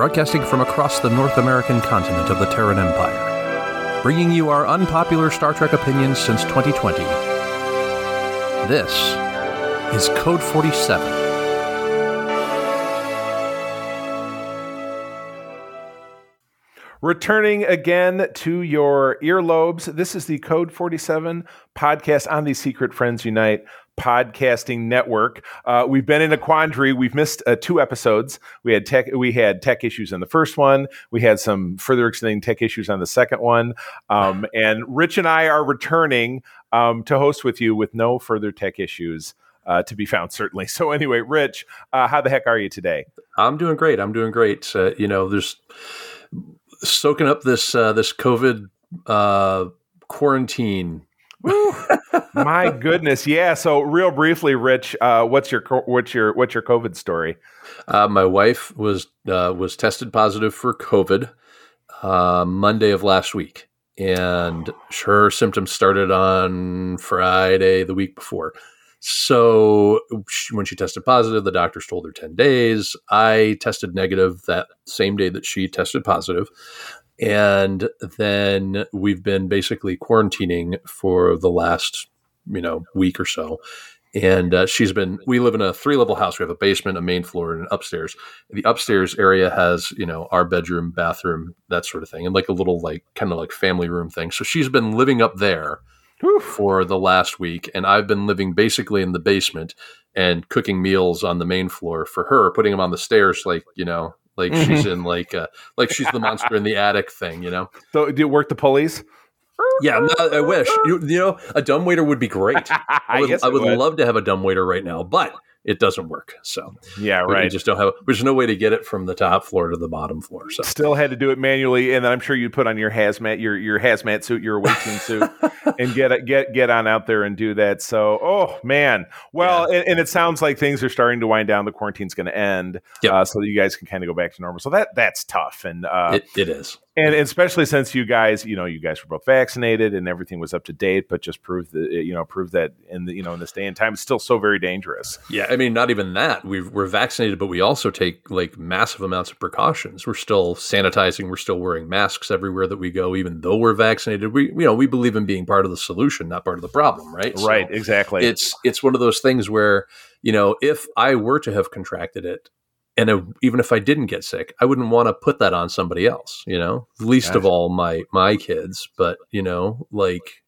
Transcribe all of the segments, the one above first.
broadcasting from across the North American continent of the Terran Empire, bringing you our unpopular Star Trek opinions since 2020. This is Code 47. Returning again to your earlobes, this is the Code 47 podcast on the Secret Friends Unite podcasting network. Uh, we've been in a quandary. We've missed uh, two episodes. We had tech. We had tech issues in the first one. We had some further extending tech issues on the second one. Um, and Rich and I are returning um, to host with you with no further tech issues. Uh, to be found, certainly. So, anyway, Rich, uh, how the heck are you today? I'm doing great. I'm doing great. Uh, you know, there's soaking up this uh, this COVID uh, quarantine. My goodness, yeah. So, real briefly, Rich, uh, what's your what's your what's your COVID story? Uh, my wife was uh, was tested positive for COVID uh, Monday of last week, and her symptoms started on Friday the week before. So she, when she tested positive, the doctors told her 10 days. I tested negative that same day that she tested positive. And then we've been basically quarantining for the last, you know, week or so. And uh, she's been, we live in a three level house. We have a basement, a main floor, and an upstairs. The upstairs area has, you know, our bedroom, bathroom, that sort of thing, and like a little, like, kind of like family room thing. So she's been living up there for the last week, and I've been living basically in the basement and cooking meals on the main floor for her, putting them on the stairs, like you know, like mm-hmm. she's in like uh, like she's the monster in the attic thing, you know. So, do you work the pulleys? Yeah, I wish you, you know a dumb waiter would be great. I would, I would, would love to have a dumb waiter right now, but it doesn't work. So yeah, right. We just don't have. There's no way to get it from the top floor to the bottom floor. So still had to do it manually, and then I'm sure you put on your hazmat, your your hazmat suit, your waiting suit, and get get get on out there and do that. So oh man, well, yeah. and, and, it sounds like things are starting to wind down. The quarantine's going to end, yep. uh, so that you guys can kind of go back to normal. So that that's tough, and uh, it, it is and especially since you guys, you know, you guys were both vaccinated and everything was up to date, but just proved that, you know, proved that in the, you know, in this day and time, it's still so very dangerous. Yeah, I mean, not even that. we are vaccinated, but we also take like massive amounts of precautions. We're still sanitizing. We're still wearing masks everywhere that we go, even though we're vaccinated. We, you know, we believe in being part of the solution, not part of the problem, right? Right. So exactly. It's it's one of those things where you know, if I were to have contracted it, and even if I didn't get sick, I wouldn't want to put that on somebody else, you know, least gotcha. of all my my kids, but you know, like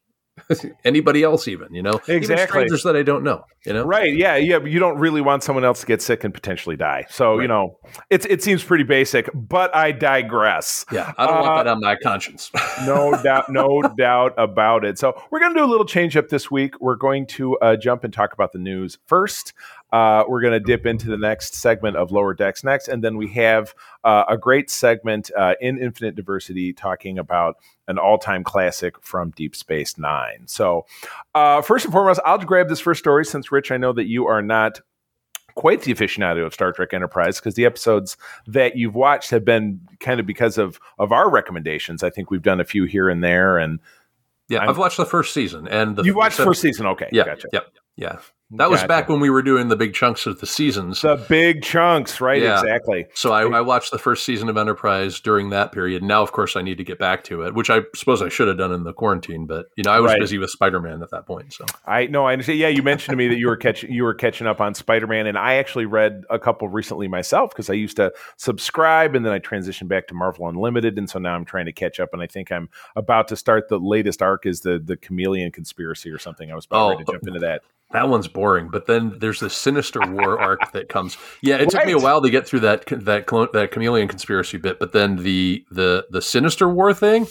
anybody else even you know? Exactly. even strangers that i don't know you know? Right yeah yeah you don't really want someone else to get sick and potentially die. So right. you know it's it seems pretty basic but i digress. Yeah i don't uh, want that on my conscience. no doubt no doubt about it. So we're going to do a little change up this week. We're going to uh, jump and talk about the news first uh, we're going to dip into the next segment of Lower Decks next. And then we have uh, a great segment uh, in Infinite Diversity talking about an all time classic from Deep Space Nine. So, uh, first and foremost, I'll grab this first story since, Rich, I know that you are not quite the aficionado of Star Trek Enterprise because the episodes that you've watched have been kind of because of of our recommendations. I think we've done a few here and there, and yeah, i have watched the first season and the you watched the first season. Okay, yeah, gotcha. Yep, yeah. That was back when we were doing the big chunks of the seasons. The big chunks, right? Yeah. Exactly. So I, I, watched the first season of Enterprise during that period. Now, of course, I need to get back to it, which I suppose I should have done in the quarantine. But you know, I was right. busy with Spider Man at that point. So I know I understand. Yeah, you mentioned to me that you were catching you were catching up on Spider Man, and I actually read a couple recently myself because I used to subscribe, and then I transitioned back to Marvel Unlimited, and so now I'm trying to catch up. And I think I'm about to start the latest arc is the the Chameleon conspiracy or something. I was about oh, to jump oh, into that. That one's boring, but then there's this sinister war arc that comes. Yeah, it right. took me a while to get through that that that chameleon conspiracy bit, but then the the the sinister war thing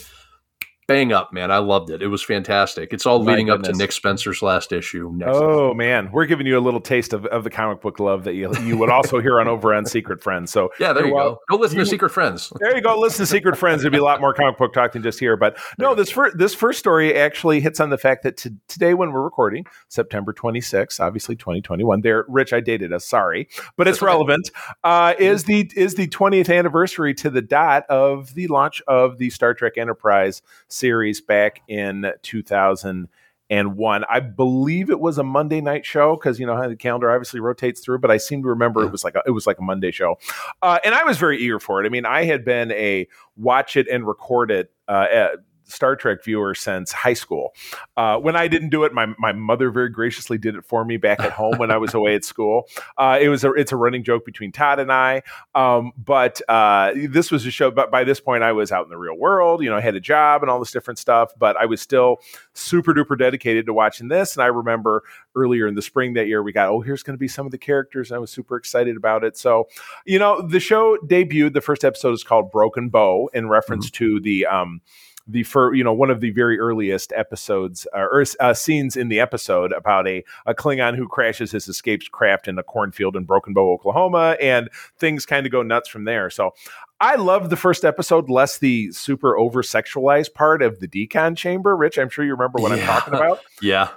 bang up, man. I loved it. It was fantastic. It's all My leading goodness. up to Nick Spencer's last issue. oh issue. man, we're giving you a little taste of, of the comic book love that you you would also hear on over on Secret Friends. So yeah, there you well, go. Go listen you, to Secret Friends. There you go. Listen to Secret Friends. There'd be a lot more comic book talk than just here. But no, this first this first story actually hits on the fact that t- today when we're recording, September 26th, obviously 2021. There, Rich, I dated us. Sorry, but it's relevant. Uh, is the is the 20th anniversary to the dot of the launch of the Star Trek Enterprise series back in 2008. and one. I believe it was a Monday night show because you know how the calendar obviously rotates through, but I seem to remember it was like a, it was like a Monday show, uh, and I was very eager for it. I mean, I had been a watch it and record it. Uh, Star Trek viewer since high school. Uh, when I didn't do it, my, my mother very graciously did it for me back at home when I was away at school. Uh, it was a, it's a running joke between Todd and I. Um, but uh, this was a show. But by this point, I was out in the real world. You know, I had a job and all this different stuff. But I was still super duper dedicated to watching this. And I remember earlier in the spring that year, we got oh, here's going to be some of the characters. I was super excited about it. So, you know, the show debuted. The first episode is called Broken Bow in reference mm-hmm. to the um, the for you know one of the very earliest episodes uh, or uh, scenes in the episode about a, a Klingon who crashes his escaped craft in a cornfield in Broken Bow, Oklahoma, and things kind of go nuts from there. So I love the first episode, less the super over sexualized part of the decon chamber. Rich, I'm sure you remember what yeah. I'm talking about. yeah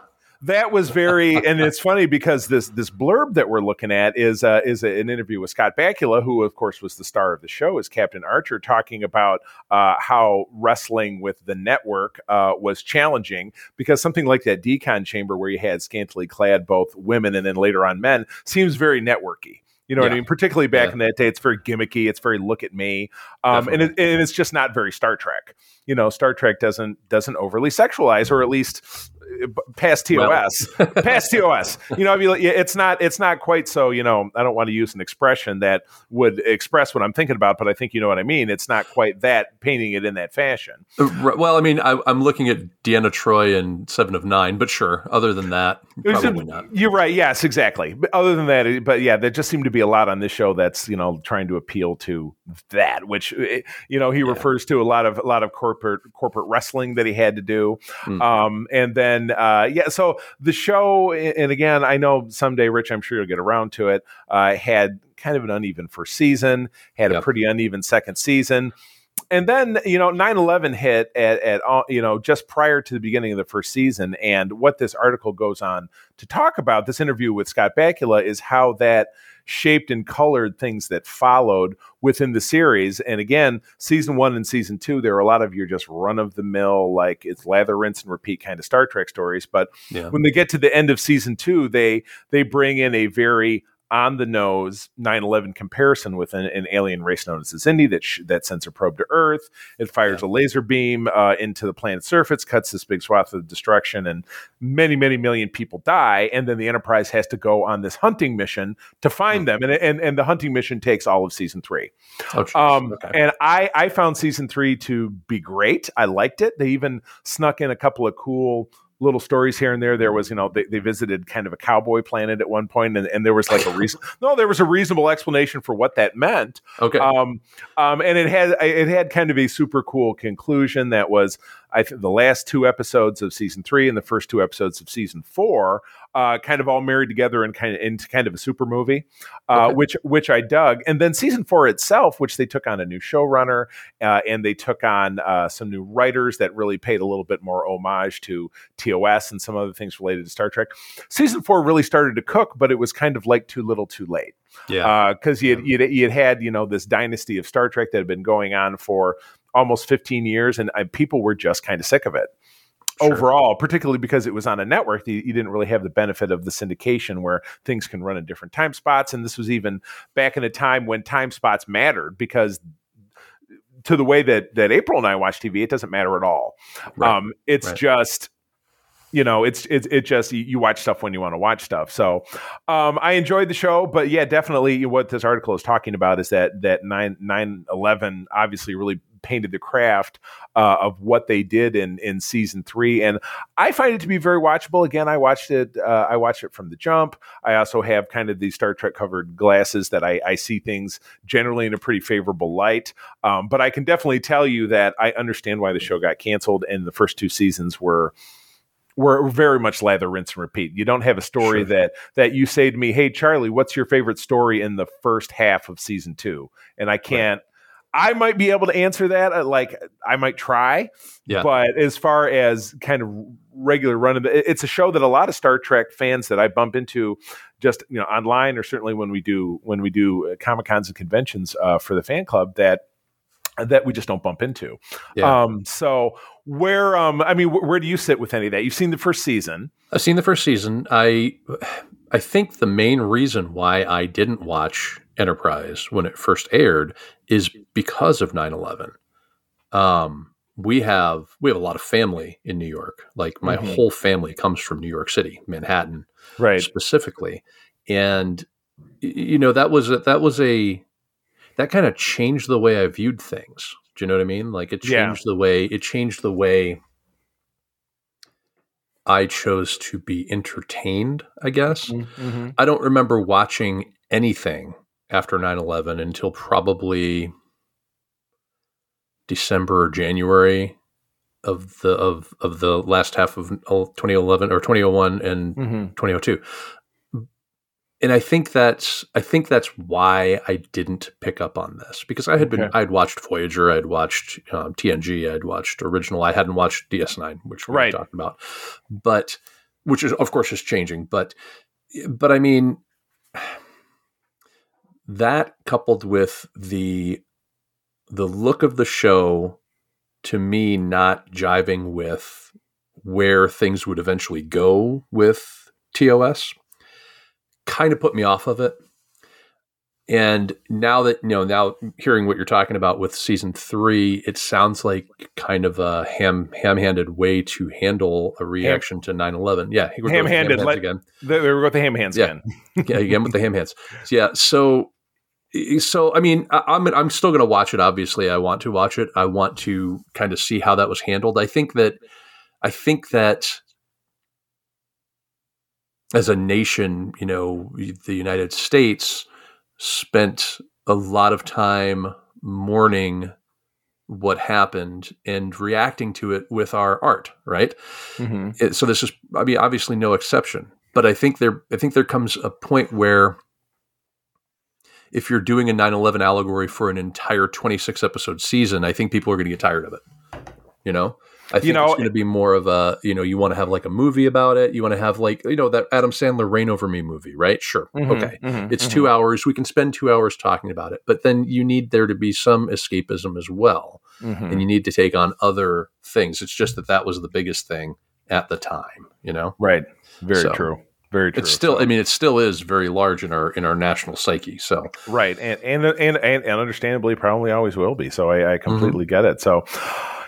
that was very and it's funny because this this blurb that we're looking at is uh, is a, an interview with Scott Bakula, who of course was the star of the show as Captain Archer, talking about uh, how wrestling with the network uh, was challenging because something like that decon chamber where you had scantily clad both women and then later on men seems very networky. You know yeah. what I mean? Particularly back yeah. in that day, it's very gimmicky. It's very look at me, um, and, it, and it's just not very Star Trek. You know, Star Trek doesn't doesn't overly sexualize, or at least past TOS, well. past TOS. You know, I mean, it's not it's not quite so. You know, I don't want to use an expression that would express what I'm thinking about, but I think you know what I mean. It's not quite that painting it in that fashion. Uh, well, I mean, I, am looking at Deanna Troi and Seven of Nine, but sure. Other than that, probably not. You're right. Yes, exactly. But other than that, but yeah, there just seemed to be a lot on this show that's you know trying to appeal to that, which eh, you know he yeah. refers to a lot of a lot of corporate corporate wrestling that he had to do, mm. um, and then uh, yeah, so the show, and again, I know someday, Rich, I'm sure you'll get around to it. Uh, had kind of an uneven first season, had yep. a pretty uneven second season. And then, you know, 9 11 hit at, at, you know, just prior to the beginning of the first season. And what this article goes on to talk about, this interview with Scott Bakula, is how that shaped and colored things that followed within the series. And again, season one and season two, there are a lot of your just run of the mill, like it's lather, rinse, and repeat kind of Star Trek stories. But yeah. when they get to the end of season two, they they bring in a very on the nose 9/11 comparison with an, an, alien race known as the Xindi that sh- that sends a probe to Earth. It fires yeah. a laser beam uh, into the planet's surface, cuts this big swath of destruction, and many many million people die. And then the Enterprise has to go on this hunting mission to find mm-hmm. them, and, and and the hunting mission takes all of season three. Oh, um, okay. And I I found season three to be great. I liked it. They even snuck in a couple of cool little stories here and there. There was, you know, they, they visited kind of a cowboy planet at one point, and, and there was like a reason. no, there was a reasonable explanation for what that meant. Okay. Um, um, and it had it had kind of a super cool conclusion that was I think the last two episodes of season three and the first two episodes of season four, uh, kind of all married together and kind of into kind of a super movie, uh, okay. which which I dug. And then season four itself, which they took on a new showrunner uh, and they took on uh, some new writers that really paid a little bit more homage to TOS and some other things related to Star Trek. Season four really started to cook, but it was kind of like too little, too late. Yeah, because uh, you, you you had you know this dynasty of Star Trek that had been going on for almost 15 years, and people were just kind of sick of it. Sure. Overall, particularly because it was on a network, you, you, didn't really have the benefit of the syndication where things can run in different time spots. And this was even back in a time when time spots mattered because to the way that that April and I watch TV, it doesn't matter at all. Right. Um, it's right. just you know, it's it's it just you watch stuff when you want to watch stuff. So um, I enjoyed the show, but yeah, definitely what this article is talking about is that that nine nine eleven obviously really painted the craft uh, of what they did in in season three, and I find it to be very watchable. Again, I watched it. Uh, I watched it from the jump. I also have kind of these Star Trek covered glasses that I, I see things generally in a pretty favorable light. Um, but I can definitely tell you that I understand why the show got canceled, and the first two seasons were were very much lather, rinse, and repeat. You don't have a story sure. that that you say to me, "Hey, Charlie, what's your favorite story in the first half of season two? And I can't. Right. I might be able to answer that. Uh, like I might try, yeah. But as far as kind of regular run, it's a show that a lot of Star Trek fans that I bump into, just you know, online or certainly when we do when we do uh, comic cons and conventions uh, for the fan club that that we just don't bump into. Yeah. Um, so where um I mean, wh- where do you sit with any of that? You've seen the first season. I've seen the first season. I I think the main reason why I didn't watch Enterprise when it first aired is because of 9/11. Um, we have we have a lot of family in New York. Like my Mhm. whole family comes from New York City, Manhattan Right. specifically, and you know that was a, that was a that kind of changed the way I viewed things. Do you know what I mean? Like it Yeah. changed the way it changed the way I chose to be entertained, I guess. Mm-hmm. I don't remember watching anything after 9/11 until probably December or January of the of of the last half of 2011 or 2001 and Mm-hmm. 2002. And I think that's I think that's why I didn't pick up on this because I had been Okay. I'd watched Voyager, I'd watched um, TNG, I'd watched original. I hadn't watched DS9, which we Right. talked about, but which is of course is changing. But but I mean that coupled with the the look of the show to me not jiving with where things would eventually go with TOS kind of put me off of it. And now that you know, now hearing what you're talking about with season three, it sounds like kind of a ham ham-handed way to handle a reaction to 9/11. Yeah, here we go with Ham-handed, like- again They were with the ham hands Yeah. again. yeah, again with the ham hands. Yeah, so so I mean, I, I'm I'm still going to watch it. Obviously, I want to watch it. I want to kind of see how that was handled. I think that I think that as a nation, you know, the United States spent a lot of time mourning what happened and reacting to it with our art, right? Mm-hmm. it, so this is i mean obviously no exception but i think there i think there comes a point where if you're doing a 9-11 allegory for an entire 26 episode season i think people are going to get tired of it you know i think know, it's going to be more of a you know you want to have like a movie about it you want to have like you know that adam sandler reign over me movie right sure Mm-hmm. okay it's two hours we can spend two hours talking about it but then you need there to be some escapism as well Mm-hmm. and you need to take on other things it's just that that was the biggest thing at the time you know Right. Very So, true. Very true. it's still i mean it still is very large in our in our national psyche so right, and and and and, and understandably, probably always will be. So I, I Mm-hmm. completely get it. So.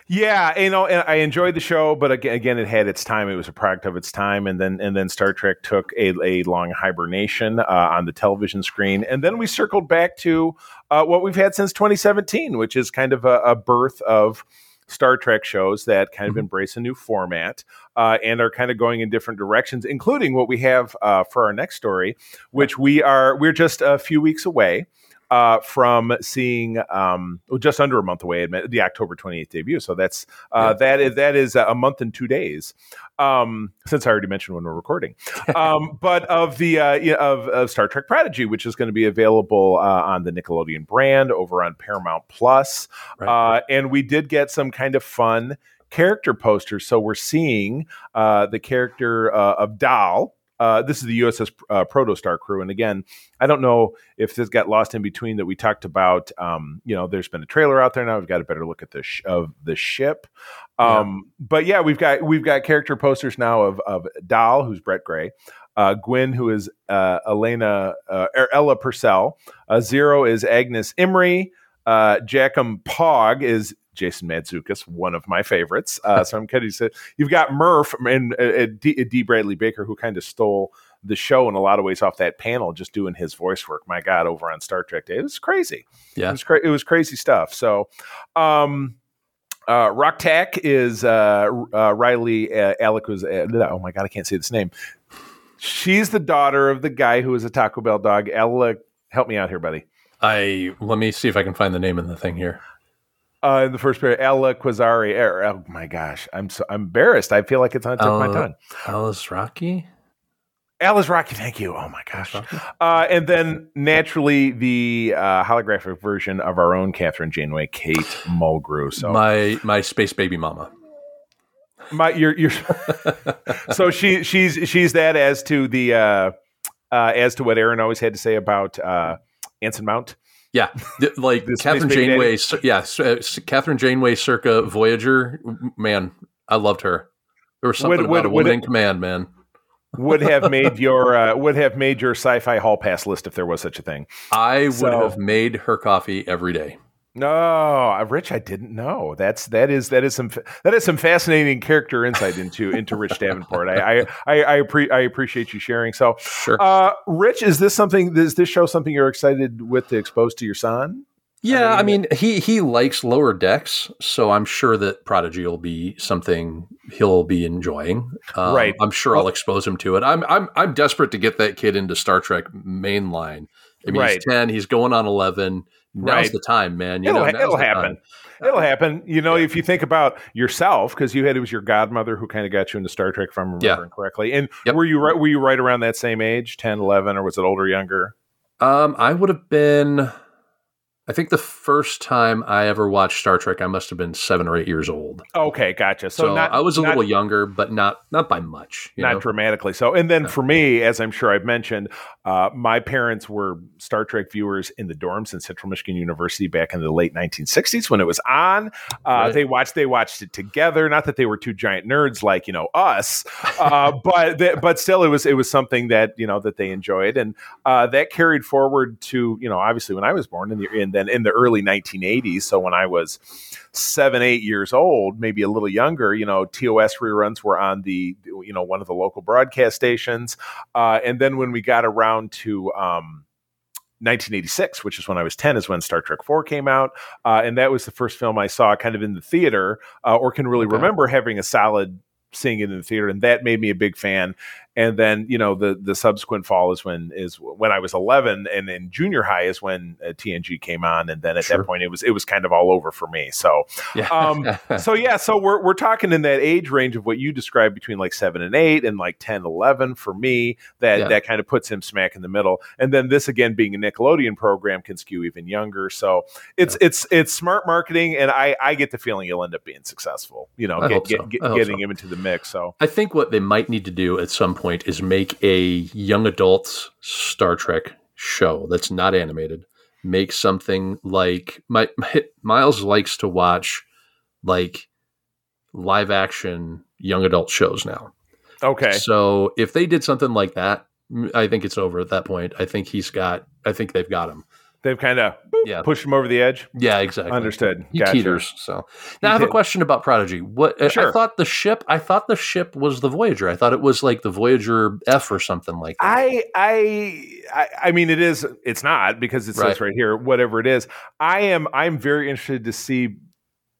Yeah, you know, and I enjoyed the show, but again, again, it had its time. It was a product of its time, and then and then Star Trek took a, a long hibernation uh, on the television screen, and then we circled back to uh, what we've had since 2017, which is kind of a, a birth of Star Trek shows that kind of Mhm. embrace a new format uh, and are kind of going in different directions, including what we have uh, for our next story, which we are we're just a few weeks away uh, from seeing um, just under a month away, admit- the October 28th debut. So that's uh, that is that is a month and two days. Um, since I already mentioned when we're recording, um, but of the uh, yeah, of, of Star Trek Prodigy, which is going to be available uh, on the Nickelodeon brand over on Paramount Plus. Right. Uh, and we did get some kind of fun character posters. So we're seeing uh, the character uh, of Dal. Uh, this is the USS uh, Protostar crew, and again, I don't know if this got lost in between that we talked about. Um, you know, there's been a trailer out there now. We've got a better look at the sh- of the ship. Um, But yeah, we've got we've got character posters now of of Dal, who's Brett Gray, uh, Gwyn, who is uh, Elena uh, er, Ella Purnell, uh, Zero is Angus Imrie, uh, Jankom Pog is Jason Mantzoukas, one of my favorites. Uh, so I'm kind of say you've got Murf and uh, D, D. Bradley Baker, who kind of stole the show in a lot of ways off that panel, just doing his voice work. My God, over on Star Trek Day, it was crazy. Yeah. it was, cra- it was crazy stuff. So, um, uh, Rok-Tahk is uh, uh, Riley uh, Alec was. Uh, oh my God, I can't say this name. She's the daughter of the guy who was a Taco Bell dog. Alec, help me out here, buddy. i let me see if i can find the name in the thing here Uh, in the first period, Ella Quasari. er, Oh my gosh, I'm so I'm embarrassed. I feel like it's on the tip of my tongue. alice rocky Alice Rocky, thank you. Oh my gosh. Uh, and then naturally the uh, holographic version of our own Kathryn Janeway, Kate Mulgrew. So my my space baby mama my you're, you're so she she's she's that as to the uh, uh, as to what Aaron always had to say about uh, Anson Mount. Yeah, like This Kathryn Janeway. Yeah, uh, Kathryn Janeway, circa Voyager. Man, I loved her. There was something Would- about would- a woman in command, man. would have made your uh, would have made your sci-fi hall pass list if there was such a thing. I would So- have made her coffee every day. No, uh, Rich, I didn't know. That's that is that is some that is some fascinating character insight into into Rich Davenport. I I I, I, appre- I appreciate you sharing. So, Sure. uh, Rich, is this something? Is this show something you're excited with to expose to your son? yeah, I I mean- mean, he he likes lower decks, so I'm sure that Prodigy will be something he'll be enjoying. Um, Right. I'm sure Well- I'll expose him to it. I'm I'm I'm desperate to get that kid into Star Trek mainline. I mean, Right. he's ten. He's going on eleven. Now's Right. the time, man. You It'll know, it'll happen. time. It'll happen. You know, Yeah. if you think about yourself, because you had it was your godmother who kind of got you into Star Trek, if I'm Yeah. remembering correctly. And Yep. were you right? Were you right around that same age, 10, 11, or was it older, younger? Um, I would have been. I think the first time I ever watched Star Trek, I must have been seven or eight years old. Okay, gotcha. So, So, not, I was a not- little younger, but not not by much. You not know? dramatically so. And then for me, as I'm sure I've mentioned, uh, my parents were Star Trek viewers in the dorms in Central Michigan University back in the late 1960s when it was on. Uh, Right. They watched they watched it together. Not that they were two giant nerds like you know us, uh, but th- but still it was it was something that you know that they enjoyed, and uh, that carried forward to you know obviously when I was born in the and then in the early 1980s. So when I was seven, eight years old, maybe a little younger, you know, TOS reruns were on the, you know, one of the local broadcast stations. Uh, and then when we got around to, um, 1986, which is when I was 10, is when Star Trek 4 came out. Uh, and that was the first film I saw kind of in the theater uh, or can really Okay. remember having a solid seeing it in the theater. And that made me a big fan. And then, you know, the the subsequent fall is when is when I was 11 and in junior high is when uh, TNG came on. And then at Sure. that point, it was it was kind of all over for me. So, Yeah. um, so yeah, so we're we're talking in that age range of what you described between like seven and eight and like 10, 11 for me. That Yeah. that kind of puts him smack in the middle. And then this again being a Nickelodeon program can skew even younger. So it's it's it's smart marketing, and I I get the feeling you'll end up being successful. You know, get, get, so. get- getting so. him into the mix. So I think what they might need to do at some point is make a young adults Star Trek show that's not animated. Make something like my, my Miles likes to watch like live action young adult shows now. okay, So if they did something like that, I think it's over at that point. I think he's got. I think they've got him. They've kind of Yeah. pushed him over the edge. Yeah, exactly. Understood. He Gotcha. teeters. So now I have a question about Prodigy. What I- Sure. I thought the ship. I thought the ship was the Voyager. I thought it was like the Voyager F or something like that. I, I I I mean it is it's not because it says Right. right here whatever it is. I am I'm very interested to see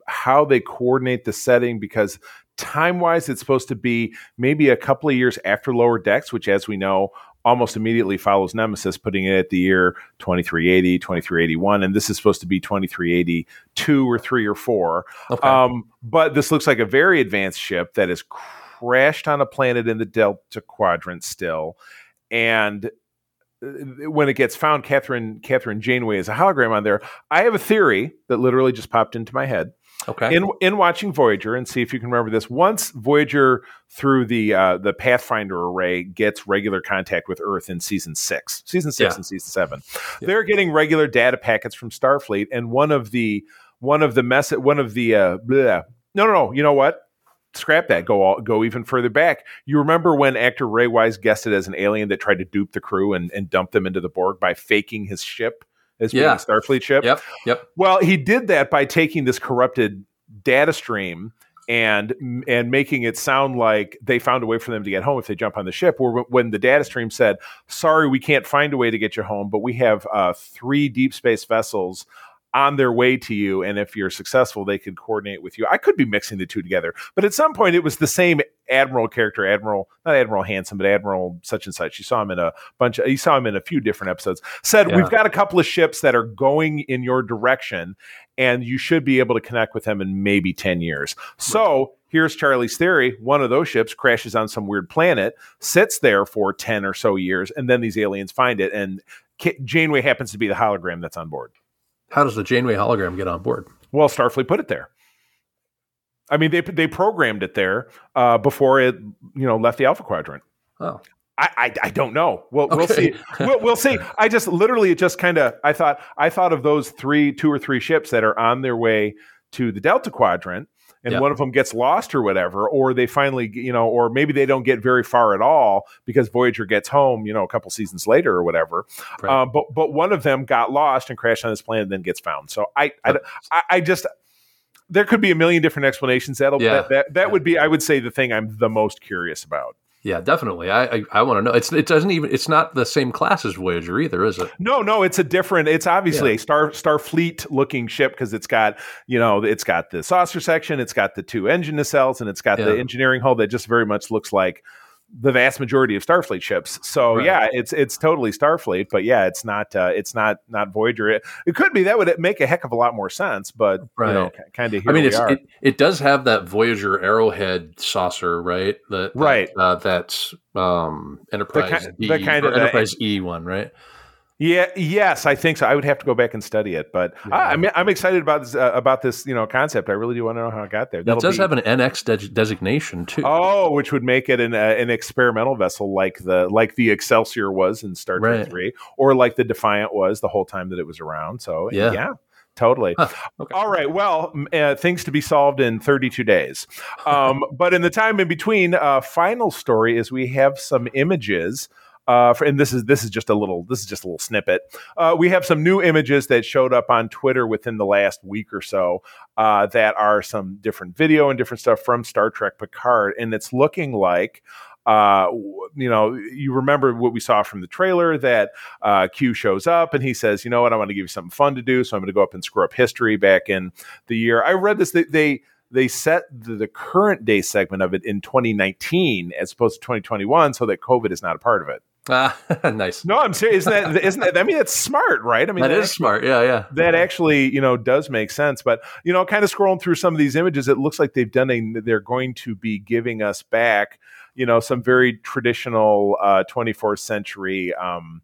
how they coordinate the setting because time wise it's supposed to be maybe a couple of years after lower decks which as we know almost immediately follows nemesis putting it at the year 2380 2381 and this is supposed to be 2382 or 3 or 4 okay. um, but this looks like a very advanced ship that has crashed on a planet in the Delta Quadrant still, and uh, when it gets found, Kathryn Kathryn Janeway is a hologram on there. I have a theory that literally just popped into my head okay. in in watching Voyager, and see if you can remember this. Once Voyager through the uh, the Pathfinder array gets regular contact with Earth in season six, season six Yeah. and season seven, Yeah. they're getting regular data packets from Starfleet, and one of the one of the mess one of the uh, bleh, no no no you know what scrap that go all, go even further back you remember when actor ray wise guessed it as an alien that tried to dupe the crew and, and dump them into the borg by faking his ship as being Yeah. a starfleet ship Yep. Yep. well, he did that by taking this corrupted data stream and and making it sound like they found a way for them to get home if they jump on the ship. Or when the data stream said, "Sorry, we can't find a way to get you home, but we have uh, three deep space vessels." On their way to you, and if you're successful, they could coordinate with you. I could be mixing the two together, but at some point, it was the same admiral character, Admiral, not Admiral Hanson, but Admiral such and such. You saw him in a bunch. Of, you saw him in a few different episodes. Said Yeah. we've got a couple of ships that are going in your direction, and you should be able to connect with them in maybe 10 years. So here's Charlie's theory. One of those ships crashes on some weird planet, sits there for 10 or so years, and then these aliens find it. And Janeway happens to be the hologram that's on board. How does the Janeway hologram get on board? Well, Starfleet put it there. I mean, they they programmed it there uh, before it, you know, left the Alpha Quadrant. Oh, I, I, I don't know. We'll we'll see. We'll, we'll see. I just literally it just kind of I thought I thought of those three, two or three ships that are on their way to the Delta Quadrant, and Yeah. one of them gets lost or whatever, or they finally you know, or maybe they don't get very far at all because Voyager gets home, you know, a couple seasons later or whatever. Right. Uh, but but one of them got lost and crashed on this planet, and then gets found. So I I, I, I just. There could be a million different explanations. That'll Yeah. that, that that would be I would say the thing I'm the most curious about. Yeah, definitely. I I, I want to know. It's it doesn't even. It's not the same class as Voyager either, is it? No, no, it's a different. It's obviously a Star Starfleet looking ship because it's got you know it's got the saucer section, it's got the two engine nacelles, and it's got the engineering hull that just very much looks like the vast majority of Starfleet ships. So Right. yeah, it's it's totally Starfleet, but yeah, it's not uh, it's not not Voyager. It, it could be that would make a heck of a lot more sense, but you know, kind of here I mean, we it's are. it, it does have that Voyager Arrowhead saucer, right? That, that, Right. Uh, that's um, Enterprise ki- D, the kind of the- Enterprise E one, right? Yeah, yes, I think so. I would have to go back and study it, but I, I mean, I'm excited about this uh, about this you know concept. I really do want to know how it got there. It That'll does be- have an NX de- designation too. Oh, which would make it an uh, an experimental vessel like the like the Excelsior was in Star Trek Right. Three, or like the Defiant was the whole time that it was around. So Yeah. yeah. Totally. Huh, okay. All right. Well, uh, things to be solved in 32 days. Um, but in the time in between, uh, final story is we have some images. Uh, for, and this is this is just a little this is just a little snippet. Uh, we have some new images that showed up on Twitter within the last week or so uh, that are some different video and different stuff from Star Trek Picard, and it's looking like. Uh, you know, you remember what we saw from the trailer that uh, Q shows up and he says, "You know what? I want to give you something fun to do, so I'm going to go up and screw up history back in the year." I read this. They they, they set the, the current day segment of it in 2019 as opposed to 2021, so that COVID is not a part of it. Ah, nice. No, I'm serious. Isn't that? Isn't that? I mean, that's smart, right? I mean, that is smart. Yeah, yeah. that actually you know does make sense but you know kind of scrolling through some of these images it looks like they've done a they're going to be giving us back you know some very traditional uh 24th century um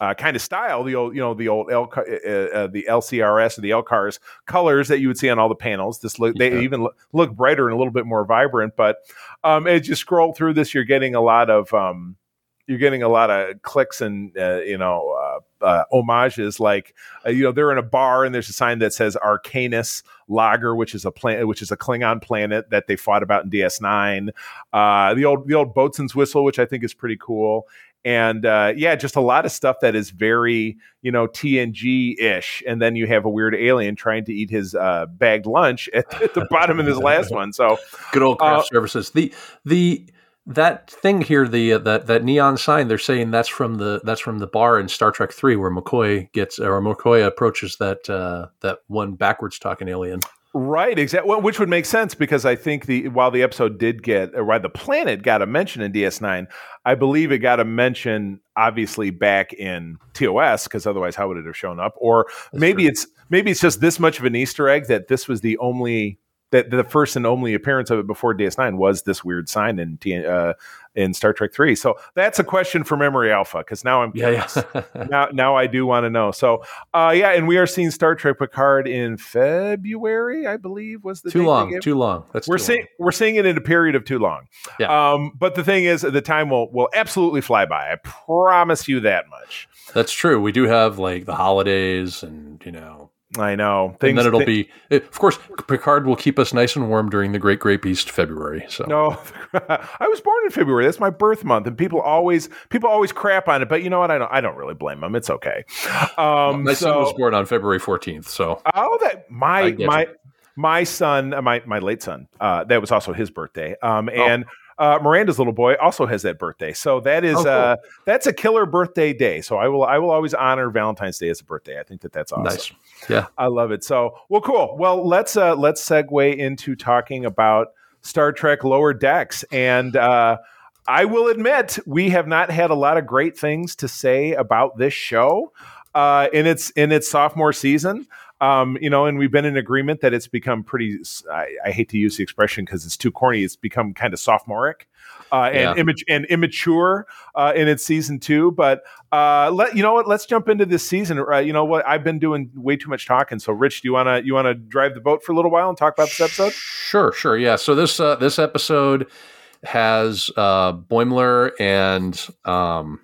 uh, kind of style, the old, you know, the old L, uh, uh, the LCRS or the LCARS colors that you would see on all the panels. This look, they Yeah. even look, look brighter and a little bit more vibrant. But um, as you scroll through this, you're getting a lot of um, you're getting a lot of clicks and uh, you know uh, uh, homages. Like uh, you know, they're in a bar and there's a sign that says Arcanus Lager, which is a planet, which is a Klingon planet that they fought about in DS9. Uh, the old the old boatswain's whistle, which I think is pretty cool. And uh, yeah, just a lot of stuff that is very, you know, TNG ish. And then you have a weird alien trying to eat his uh, bagged lunch at, at the bottom of this last one. So Good old craft services. The the that thing here, the uh, that that neon sign, they're saying that's from the that's from the bar in Star Trek Three, where McCoy gets or McCoy approaches that uh, that one backwards talking alien. Right, exactly. Well, which would make sense because I think the while the episode did get, or while the planet got a mention in DS9, I believe it got a mention obviously back in TOS because otherwise how would it have shown up? Or maybe true. it's maybe it's just this much of an Easter egg that this was the only that the first and only appearance of it before DS9 was this weird sign in uh, in Star Trek Three. So that's a question for Memory Alpha because now I'm Yeah, yeah. now now I do want to know. So uh yeah, and we are seeing Star Trek Picard in February, I believe was the too long, too long. That's we're seeing we're seeing it in a period of too long. Yeah. Um, but the thing is, the time will will absolutely fly by. I promise you that much. That's true. We do have like the holidays, and you know, I know. and then it'll thi- be. Of course, Picard will keep us nice and warm during the Great Grape East February. So No, I was born in February. That's my birth month, and people always people always crap on it. But you know what? I don't I don't really blame them. It's okay. Um, my son was born on February fourteenth. So Oh, that my my you. my son, uh, my my late son, uh, that was also his birthday. Um, Oh. Uh, Miranda's little boy also has that birthday. So that is Oh, cool. uh, that's a killer birthday day. So I will I will always honor Valentine's Day as a birthday. I think that that's awesome. nice. Yeah. I love it. So well, cool. Well, let's uh, let's segue into talking about Star Trek Lower Decks and. Uh, I will admit we have not had a lot of great things to say about this show uh, in its in its sophomore season. Um, you know, and we've been in agreement that it's become pretty. I, I hate to use the expression because it's too corny. It's become kind of sophomoric uh, and Yeah. image and immature uh, in its season two. But uh, let you know what? Let's jump into this season. Uh, you know what? I've been doing way too much talking. So, Rich, do you wanna you wanna drive the boat for a little while and talk about this episode? Sure, sure. Yeah. So this uh, this episode has uh, Boimler and um,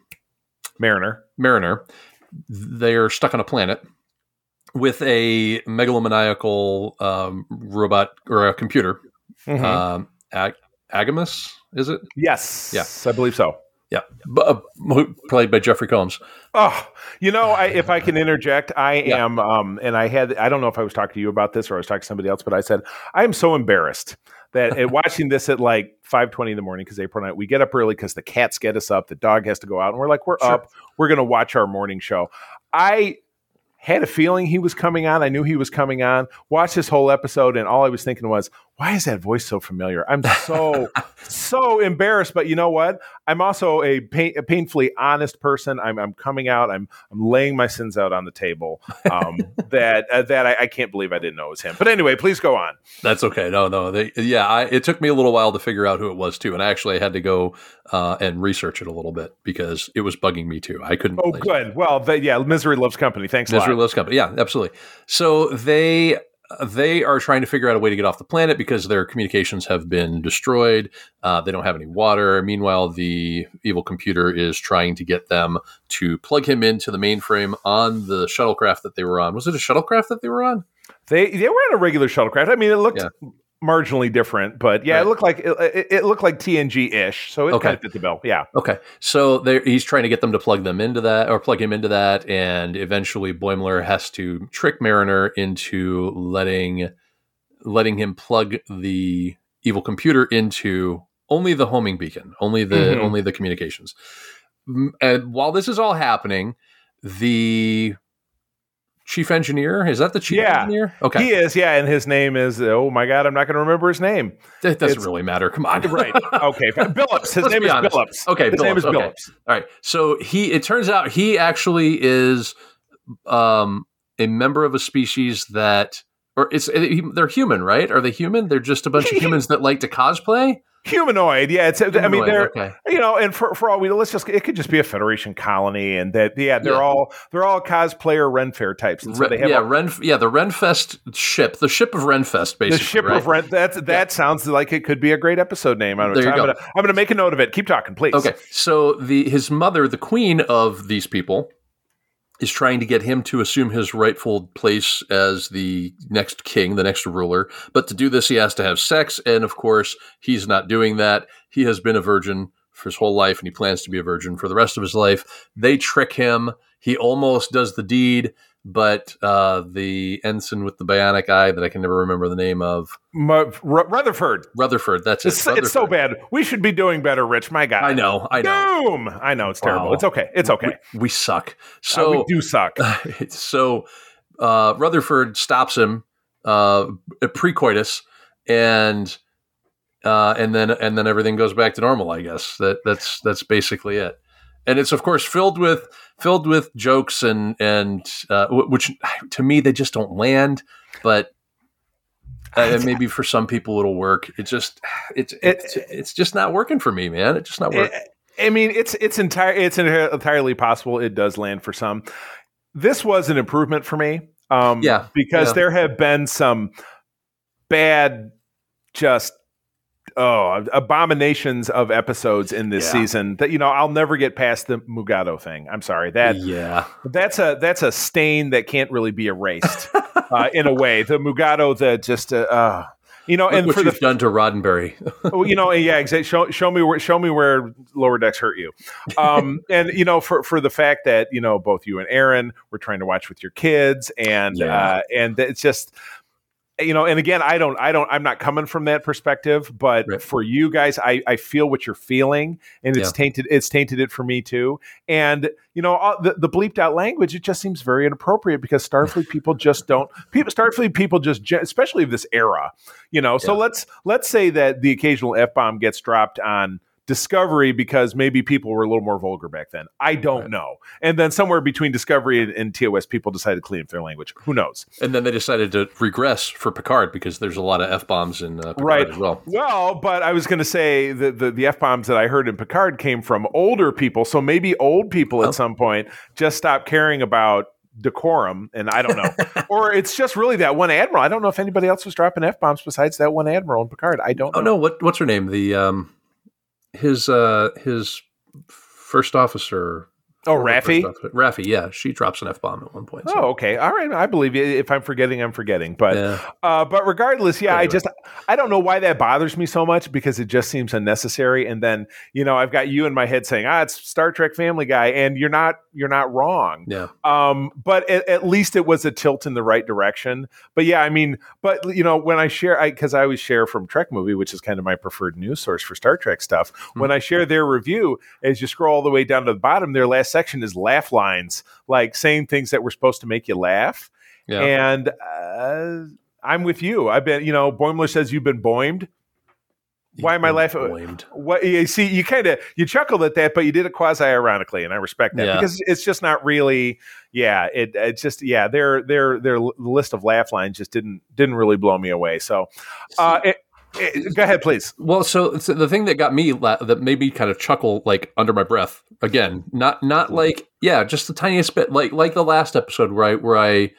Mariner. Mariner. They're stuck on a planet with a megalomaniacal um, robot or a computer. Mhm. Um, Ag- Agimus, is it? yes. yeah. I believe so. Yeah, B- uh, played by Jeffrey Combs. Oh, you know, I, if I can interject, I Yeah. am, um, and I had, I don't know if I was talking to you about this or I was talking to somebody else, but I said, I am so embarrassed that at watching this at like 5.20 in the morning, because April night, we get up early because the cats get us up, the dog has to go out, and we're like, we're Sure. up, we're going to watch our morning show. I had a feeling he was coming on. I knew he was coming on. Watched this whole episode, and all I was thinking was, why is that voice so familiar? I'm so, so embarrassed. But you know what? I'm also a, pain, a painfully honest person. I'm, I'm coming out. I'm, I'm laying my sins out on the table. Um, that uh, that I, I can't believe I didn't know it was him. But anyway, please go on. That's okay. No, no. They, yeah, I, it took me a little while to figure out who it was too, and I actually had to go uh, and research it a little bit because it was bugging me too. I couldn't. Oh, place it. good. Well, the, yeah, misery loves company. Thanks Misery. Loves Company. Yeah, absolutely. So they they are trying to figure out a way to get off the planet because their communications have been destroyed. Uh, they don't have any water. Meanwhile, the evil computer is trying to get them to plug him into the mainframe on the shuttlecraft that they were on. Was it a shuttlecraft that they were on? They they were on a regular shuttlecraft. I mean, it looked Yeah. Marginally different, but yeah, Right. it looked like it, it, looked like TNG ish. So it Okay. kind of fit the bill. Yeah. Okay, so he's trying to get them to plug them into that, or plug him into that, and eventually Boimler has to trick Mariner into letting letting him plug the evil computer into only the homing beacon, only the Mhm. only the communications. And while this is all happening, the chief engineer is that the chief Yeah. engineer? Okay, He is, yeah, and his name is oh my god, I'm not going to remember his name. it doesn't it's- really matter. Come on, Right? Okay, Billups. His Let's name is honest. Billups. Okay, his name Billups, is okay. Billups. All right. So he it turns out he actually is um a member of a species that or it's they're human, right? Are they human? They're just a bunch of humans that like to cosplay? Humanoid, yeah. It's. I mean, they're okay. you know, and for, for all we know, let's just it could just be a Federation colony, and that yeah, they're Yeah. all they're all cosplayer Ren Fair types, and so Re- they have yeah, a- Ren yeah, the Renfest ship, the ship of Renfest basically. the ship right? of Ren. That that sounds like it could be a great episode name. I'm, There you I'm go. gonna I'm gonna make a note of it. Keep talking, please. Okay, so the his mother, the queen of these people, is trying to get him to assume his rightful place as the next king, the next ruler. But to do this, he has to have sex, and of course, he's not doing that. He has been a virgin for his whole life, and he plans to be a virgin for the rest of his life. They trick him. He almost does the deed, but uh, the ensign with the bionic eye that I can never remember the name of, M- R- Rutherford. Rutherford. That's it. It's, it's so bad. We should be doing better, Rich. My God. I know. I know. Boom. I know it's terrible. Wow. It's okay. It's okay. We, we suck. Uh, So we do suck. so uh, Rutherford stops him uh, pre-coitus, and uh, and then and then everything goes back to normal. I guess that that's that's basically it. And it's of course filled with filled with jokes and and uh, which to me they just don't land, but. Uh, maybe for some people it'll work. It just it's it's, it's just not working for me, man. It's just not working. I I mean, it's it's entire it's entirely possible it does land for some. This was an improvement for me. Um, Yeah, because yeah. there have been some bad, just oh abominations of episodes in this Yeah. season that you know I'll never get past the Mugato thing. I'm sorry that yeah, that's a that's a stain that can't really be erased uh, in a way. The Mugato that just uh, uh, you know, Look and what for the you've done to Roddenberry. well, you know, yeah, exactly. Show, show me where, show me where lower decks hurt you. Um, and you know, for for the fact that you know both you and Aaron were trying to watch with your kids, and Yeah. uh, and it's just, you know, and again, I don't, I don't, I'm not coming from that perspective, but Right. for you guys, I I feel what you're feeling, and it's Yeah. tainted, it's tainted it for me too. And you know, all, the the bleeped out language, it just seems very inappropriate because Starfleet people just don't. People, Starfleet people just, especially of this era, you know. So Yeah. let's let's say that the occasional f bomb gets dropped on Discovery because maybe people were a little more vulgar back then. I don't Right. know. And then somewhere between Discovery and, and TOS, people decided to clean up their language. Who knows? And then they decided to regress for Picard because there's a lot of f bombs in uh, Picard Right. as well. Well, but I was going to say the the, the f bombs that I heard in Picard came from older people. So maybe old people at Oh. some point just stopped caring about decorum and I don't know. or it's just really that one admiral. I don't know if anybody else was dropping f bombs besides that one admiral in Picard. I don't Oh know. no, what what's her name? The um, his uh his first officer Oh, Raffi. Raffi, yeah, she drops an f bomb at one point. so- Oh, okay. All right. I believe you. If I'm forgetting, I'm forgetting. But yeah. uh, but regardless, yeah, I just I don't know why that bothers me so much because it just seems unnecessary. And then you know I've got you in my head saying, ah, it's Star Trek Family Guy, and you're not you're not wrong. yeah, Um, but at, at least it was a tilt in the right direction. But yeah, I mean, but you know, when I share, I because I always share from Trek Movie, which is kind of my preferred news source for Star Trek stuff. When I share their review, as you scroll all the way down to the bottom, their last section is laugh lines, like saying things that were supposed to make you laugh. yeah. And uh, I'm with you. I've been, you know, Boimler says you've been boimed. why am I laughing? blamed. What you see, you kind of you chuckled at that, but you did it quasi ironically, and I respect that Yeah. because it's just not really. Yeah, it it's just yeah. Their their their list of laugh lines just didn't didn't really blow me away. So, uh, it- go ahead, please. Well, so, so the thing that got me la- that made me kind of chuckle like under my breath again, not not like yeah, just the tiniest bit, like like the last episode where I where I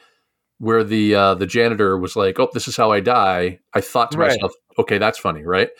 where the uh, the janitor was like, "Oh, this is how I die." I thought to Right. myself, "Okay, that's funny, right?"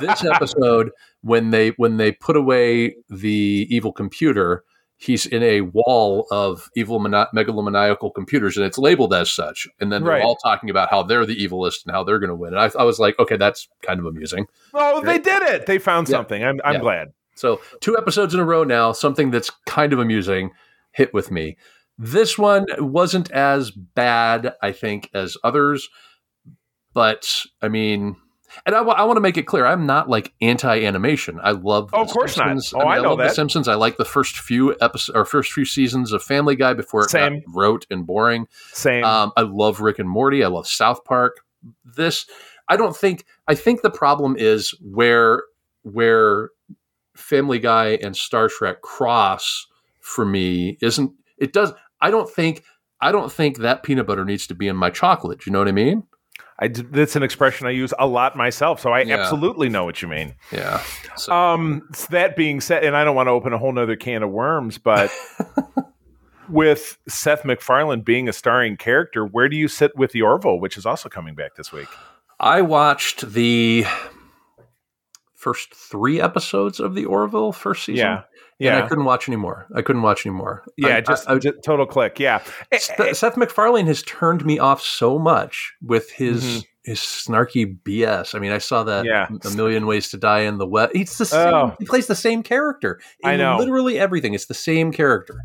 This episode when they when they put away the evil computer, he's in a wall of evil mono- megalomaniacal computers, and it's labeled as such. And then they're Right. all talking about how they're the evilest and how they're going to win. And I, I was like, "Okay, that's kind of amusing." Oh, they did it. They found Yeah. something. I'm I'm Yeah. glad. So two episodes in a row now, something that's kind of amusing hit with me. This one wasn't as bad, I think, as others, but I mean, and I want to make it clear, I'm not like anti-animation. I love. Oh, The of course not. Simpsons. Oh, I know love The. Simpsons. I like the first few episodes or first few seasons of Family Guy before it Same. got rote and boring. Same. Um, I love Rick and Morty. I love South Park. This, I don't think. I think the problem is where where Family Guy and Star Trek cross for me isn't. It does. I don't think. I don't think that peanut butter needs to be in my chocolate. Do you know what I mean? I that's an expression I use a lot myself, so I Yeah. absolutely know what you mean. Yeah. So, Um, that being said, and I don't want to open a whole nother can of worms, but with Seth MacFarlane being a starring character, where do you sit with the Orville, which is also coming back this week? I watched the first three episodes of the Orville first season. Yeah, And I couldn't watch anymore. I couldn't watch anymore. yeah. I- just, I- I- just total click. Yeah, Eh, Seth, Seth MacFarlane has turned me off so much with his Mhm. his snarky BS. I mean, I saw that Yeah. a million ways to die in the West. He's the same. Oh. He plays the same character. In I know. literally everything. It's the same character,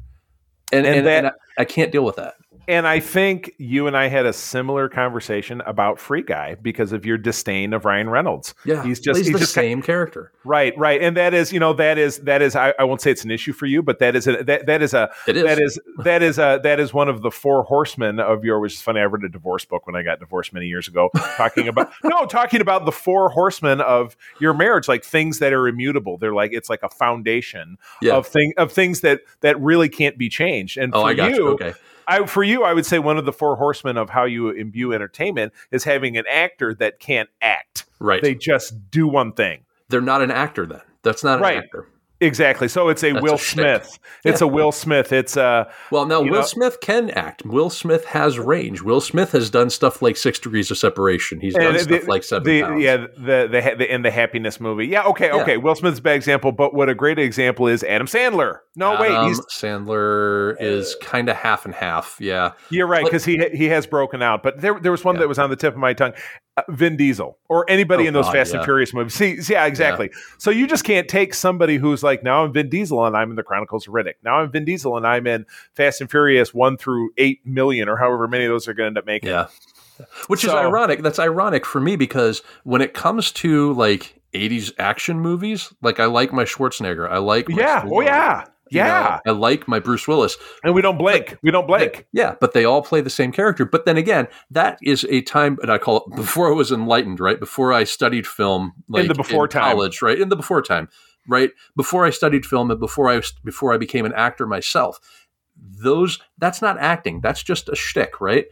and And and, that- and I, I can't deal with that. And I think you and I had a similar conversation about Free Guy because of your disdain of Ryan Reynolds. Yeah, He's just- plays he's the just same character. Right, right, and that is, you know, that is that is. I, I won't say it's an issue for you, but that is a that, that is a It is. that is that is a that is one of the four horsemen of your. Which is funny. I read a divorce book when I got divorced many years ago, talking about no, talking about the four horsemen of your marriage, like things that are immutable. They're like it's like a foundation Yeah. of thing of things that that really can't be changed. And oh, for I got you, you. Okay. I, for you, I would say one of the four horsemen of how you imbue entertainment is having an actor that can't act. Right. They just do one thing. They're not an actor then. That's not an Right. actor. Exactly. So it's a That's Will a. Smith. It's a Will Smith. It's a Well, now Will know- Smith can act. Will Smith has range. Will Smith has done stuff like Six Degrees of Separation. He's done and stuff the, like Seven the Pounds. yeah the, the the in the happiness movie. Yeah. Okay. Yeah. Okay. Will Smith's a bad example, but what a great example is Adam Sandler. No, wait. Adam He's Sandler is kind of half and half. Yeah. you're right because he he has broken out. But there there was one Yeah. that was on the tip of my tongue. Uh, Vin Diesel or anybody Oh, in those God, Fast yeah. and Furious movies. See, yeah, exactly. So you just can't take somebody who's like, now I'm Vin Diesel and I'm in the Chronicles of Riddick. Now I'm Vin Diesel and I'm in Fast and Furious one through eight million or however many of those are going to end up making. Yeah. Which is ironic. That's ironic for me because when it comes to like 80s action movies, like I like my Schwarzenegger. I like my Yeah. Oh Stallone, yeah. you know, Yeah. I like my Bruce Willis. And we don't blink. We don't blink. Yeah, but they all play the same character. But then again, that is a time, and I call it before I was enlightened, right? Before I studied film, like the before time. college, right? In the before time, right? Before I studied film and before I before I became an actor myself. Those that's not acting. That's just a shtick, right?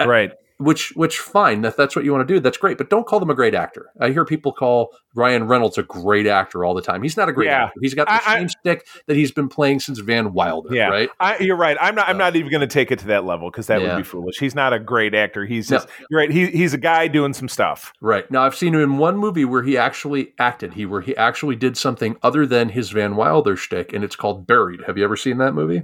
Right. Which which fine if that's what you want to do that's great but don't call them a great actor i hear people call ryan reynolds a great actor all the time he's not a great Yeah. actor he's got the I- I- same stick that he's been playing since van wilder Yeah. right I, you're right. I'm not. I'm So- not even going to take it to that level because that Yeah. would be foolish. He's not a great actor. He's No. just. You're right. He, he's a guy doing some stuff. right now i've seen him in one movie where he actually acted he where he actually did something other than his van wilder shtick and it's called buried have you ever seen that movie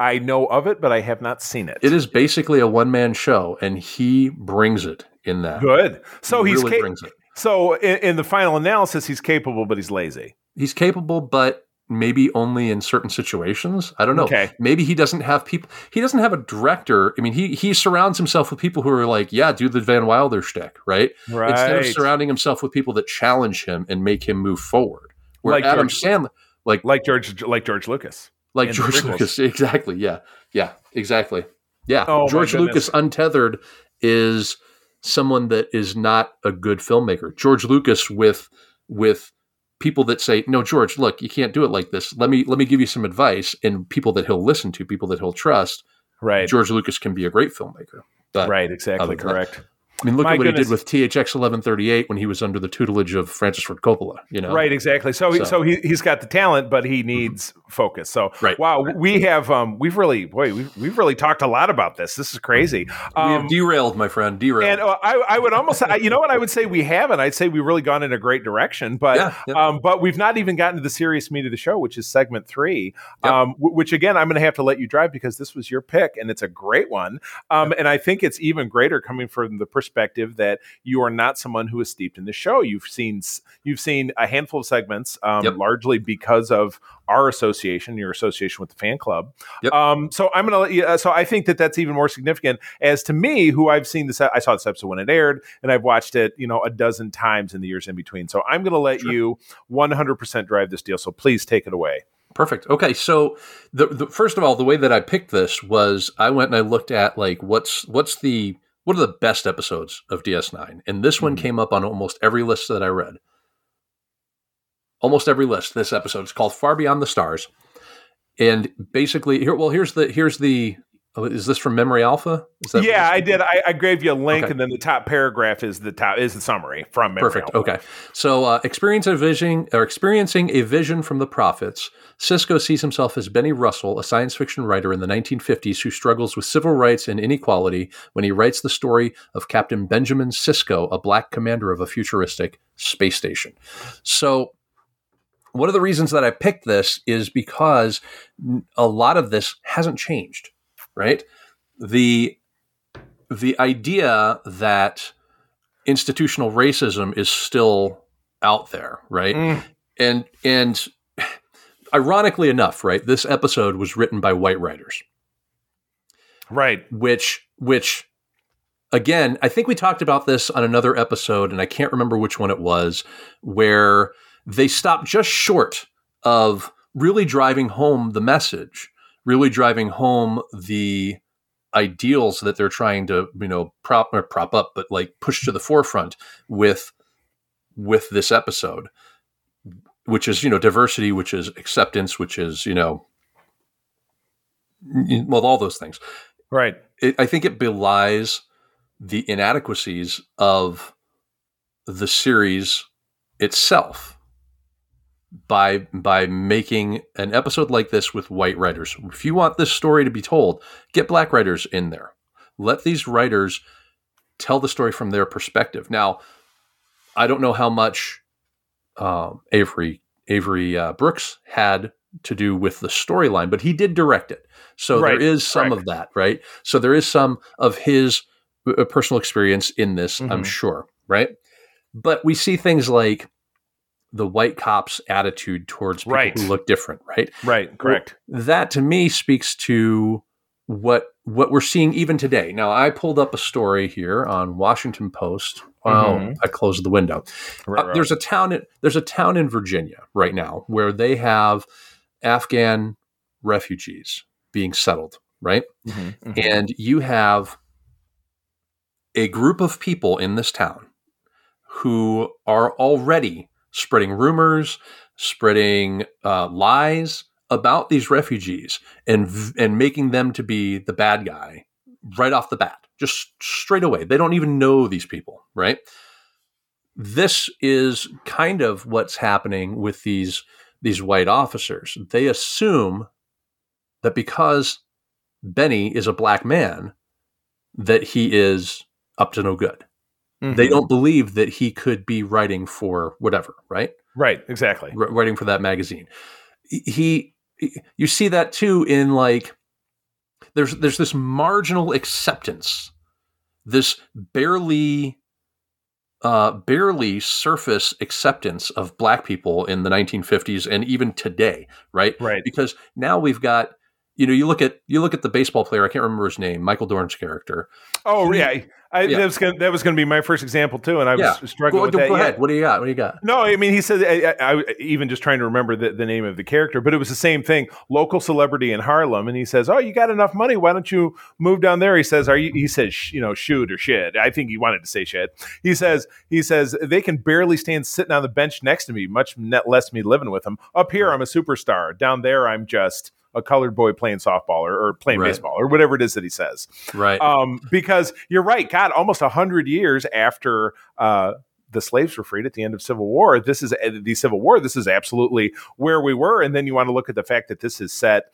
I know of it, but I have not seen it. it is basically a one-man show and he brings it in that good. So He he's really ca- brings it so in, in the final analysis, he's capable, but he's lazy. he's capable but maybe only in certain situations i don't know Okay. maybe he doesn't have people he doesn't have a director i mean he he surrounds himself with people who are like yeah do the van wilder shtick right, Right. instead of surrounding himself with people that challenge him and make him move forward where Like adam George- sandler like like George, like George Lucas. Like george lucas exactly yeah yeah exactly yeah Oh, george lucas untethered is someone that is not a good filmmaker george lucas with with people that say no george look you can't do it like this let me let me give you some advice and people that he'll listen to people that he'll trust Right. george lucas can be a great filmmaker but right. Exactly. than that- Correct. i mean look My at what goodness. he did with thx 1138 when he was under the tutelage of francis ford coppola you know Right, exactly. So, he, So- so he he's got the talent, but he needs focus. So, Right. wow, we have um, we've really, boy, we've, we've really talked a lot about this. This is crazy. we Um, have derailed my friend derailed and uh, I, I would almost, say, you know what, I would say we haven't. I'd say we've really gone in a great direction, but Yeah, yeah. um, but we've not even gotten to the serious meat of the show, which is segment three. Yep. Um, w- which again, I'm going to have to let you drive because this was your pick, and it's a great one. Um, and I think it's even greater coming from the perspective that you are not someone who is steeped in the show. You've seen you've seen a handful of segments, um, Yep. largely because of our association, your association with the fan club. Yep. Um, so I'm going to let you. Uh, so I think that that's even more significant as to me, who I've seen this. I saw this episode when it aired, and I've watched it, you know, a dozen times in the years in between. So I'm going to let Sure. you 100% drive this deal. So please take it away. Perfect. Okay, so the, the first of all, the way that I picked this was I went and I looked at like what's what's the what are the best episodes of DS9, and this one Mhm. came up on almost every list that I read. Almost every list. This episode is called Far Beyond the Stars, and basically here. Well, here's the here's the. oh, Is this from Memory Alpha? Is that yeah, I did. I, I gave you a link, Okay. and then the top paragraph is the top is the summary from Memory Perfect. Alpha. Okay. So, uh, experience a vision or experiencing a vision from the prophets, Sisko sees himself as Benny Russell, a science fiction writer in the 1950s who struggles with civil rights and inequality when he writes the story of Captain Benjamin Sisko, a black commander of a futuristic space station. So, one of the reasons that I picked this is because a lot of this hasn't changed, right? The the idea that institutional racism is still out there, right? Mm, And and ironically enough, right, this episode was written by white writers, right. which which again, I think we talked about this on another episode and I can't remember which one it was where they stop just short of really driving home the message, really driving home the ideals that they're trying to, you know, prop or prop up, but like push to the forefront with with this episode, which is, you know, diversity, which is acceptance, which is, you know, well, all those things Right. it, I think it belies the inadequacies of the series itself by by making an episode like this with white writers. If you want this story to be told, get black writers in there. Let these writers tell the story from their perspective. Now, I don't know how much um, Avery Avery uh, Brooks had to do with the storyline, but he did direct it. So Right, there is some of that, right? So there is some of his uh, personal experience in this, I'm Mhm. sure, right? But we see things like the white cop's attitude towards people Right. who look different, right? Right. Correct. That to me speaks to what what we're seeing even today. Now, I pulled up a story here on Washington Post. Oh, Mhm. I closed the window. Right, Uh, right. there's a town. In, there's a town in Virginia right now where they have Afghan refugees being settled, right? Mhm, mhm. And you have a group of people in this town who are already spreading rumors, spreading uh, lies about these refugees, and and making them to be the bad guy right off the bat, just straight away. They don't even know these people, right? This is kind of what's happening with these these white officers. They assume that because Benny is a black man, that he is up to no good. Mm-hmm. They don't believe that he could be writing for whatever, right? Right, exactly. R- writing for that magazine. He, you see that too in like there's there's this marginal acceptance, this barely uh, barely surface acceptance of black people in the 1950s and even today, right? Right. Because now we've got you know, you look at you look at the baseball player. I can't remember his name. Michael Dorn's character. Oh yeah, I, yeah. that was gonna, that was going to be my first example too, and I was yeah. struggling go, with that. Go ahead. What do you got? What do you got? No, I mean he said I, I, even just trying to remember the, the name of the character, but it was the same thing. Local celebrity in Harlem, and he says, "Oh, you got enough money? Why don't you move down there?" He says, "Are you?" He says, "You know, shoot or shit." I think he wanted to say shit. He says, "He says they can barely stand sitting on the bench next to me, much less me living with them. Up here, I'm a superstar. Down there, I'm just." A colored boy playing softball or, or playing right. baseball or whatever it is that he says. Right. Um, because you're right. God, almost a hundred years after uh, the slaves were freed at the end of Civil War, this is uh, the Civil War. This is absolutely where we were. And then you want to look at the fact that this is set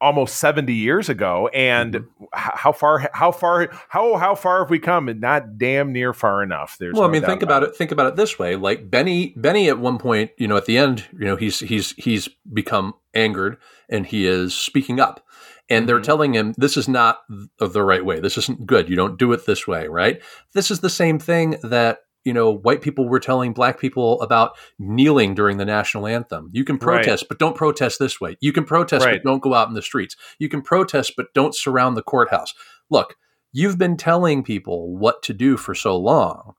almost 70 years ago and mm-hmm. how far how far how how far have we come and not damn near far enough there's well no i mean think about it. it think about it this way like benny benny at one point you know at the end you know he's he's he's become angered and he is speaking up and they're mm-hmm. telling him this is not the right way this isn't good you don't do it this way right this is the same thing that you know, white people were telling black people about kneeling during the national anthem. You can protest, right. but don't protest this way. You can protest, right. but don't go out in the streets. You can protest, but don't surround the courthouse. Look, you've been telling people what to do for so long.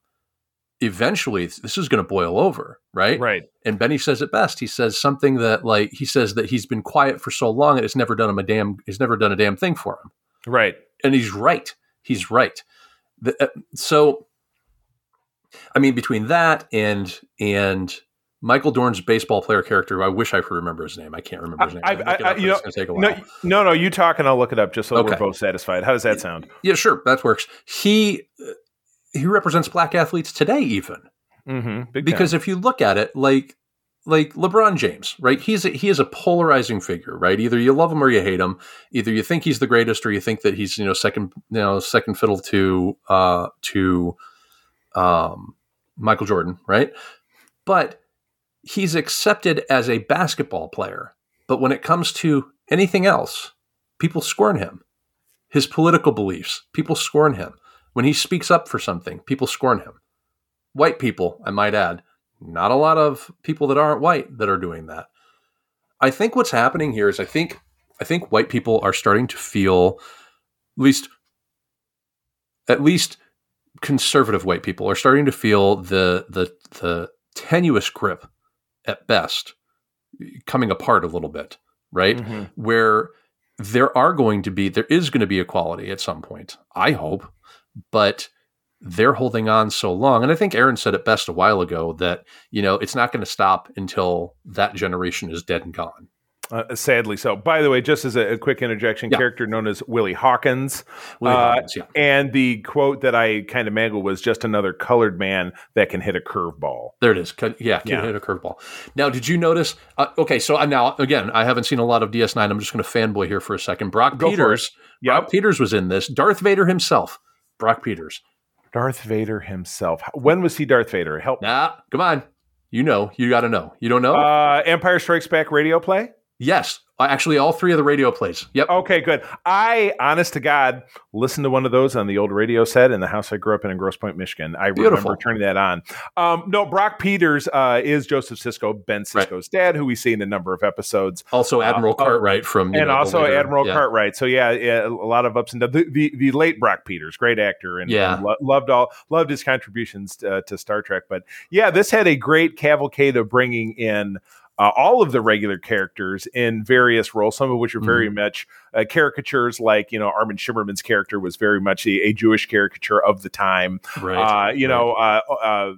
Eventually, this is going to boil over, right? Right. And Benny says it best. He says something that, like, he says that he's been quiet for so long and it's never done him a damn. He's never done a damn thing for him. Right. And he's right. He's right. The, uh, so I mean, between that and and Michael Dorn's baseball player character, I wish I could remember his name. I can't remember his name. I, I, I, you know, no, no, no, you talk and I'll look it up just so okay. we're both satisfied. How does that sound? Yeah, sure, that works. He he represents black athletes today, even mm-hmm. because time. if you look at it, like like LeBron James, right? He's a, he is a polarizing figure, right? Either you love him or you hate him. Either you think he's the greatest or you think that he's you know second you know second fiddle to uh to um, Michael Jordan, right? But he's accepted as a basketball player. But when it comes to anything else, people scorn him. His political beliefs, people scorn him. When he speaks up for something, people scorn him. White people, I might add, not a lot of people that aren't white that are doing that. I think what's happening here is I think I think white people are starting to feel at least at least conservative white people are starting to feel the the the tenuous grip at best coming apart a little bit, right? Mm-hmm. Where there are going to be there is going to be equality at some point. I hope, but they're holding on so long. And I think Aaron said it best a while ago that, you know, it's not going to stop until that generation is dead and gone. Uh, sadly so. By the way, just as a, a quick interjection, yeah. character known as Willie Hawkins. Willie uh, Hawkins yeah. And the quote that I kind of mangled was just another colored man that can hit a curveball. There it is. Yeah, can yeah. hit a curveball. Now, did you notice? Uh, okay, so now, again, I haven't seen a lot of DS9. I'm just going to fanboy here for a second. Brock Go Peters. Yep. Brock Peters was in this. Darth Vader himself. Brock Peters. Darth Vader himself. When was he Darth Vader? Help. Nah, come on. You know. You got to know. You don't know? Uh, Empire Strikes Back radio play? Yes, uh, actually, all three of the radio plays. Yep. Okay, good. I, honest to God, listened to one of those on the old radio set in the house I grew up in in Grosse Pointe, Michigan. I Beautiful. remember turning that on. Um, no, Brock Peters uh, is Joseph Sisko, Ben Sisko's right. dad, who we see in a number of episodes. Also, Admiral uh, Cartwright from and know, also Admiral yeah. Cartwright. So yeah, yeah, a lot of ups and downs. The, the, the late Brock Peters, great actor, and, yeah. And lo- loved all loved his contributions to, uh, to Star Trek. But yeah, this had a great cavalcade of bringing in uh, all of the regular characters in various roles, some of which are very mm-hmm. much uh, caricatures, like, you know, Armin Shimerman's character was very much a, a Jewish caricature of the time. Right. Uh, you right. know, uh, uh,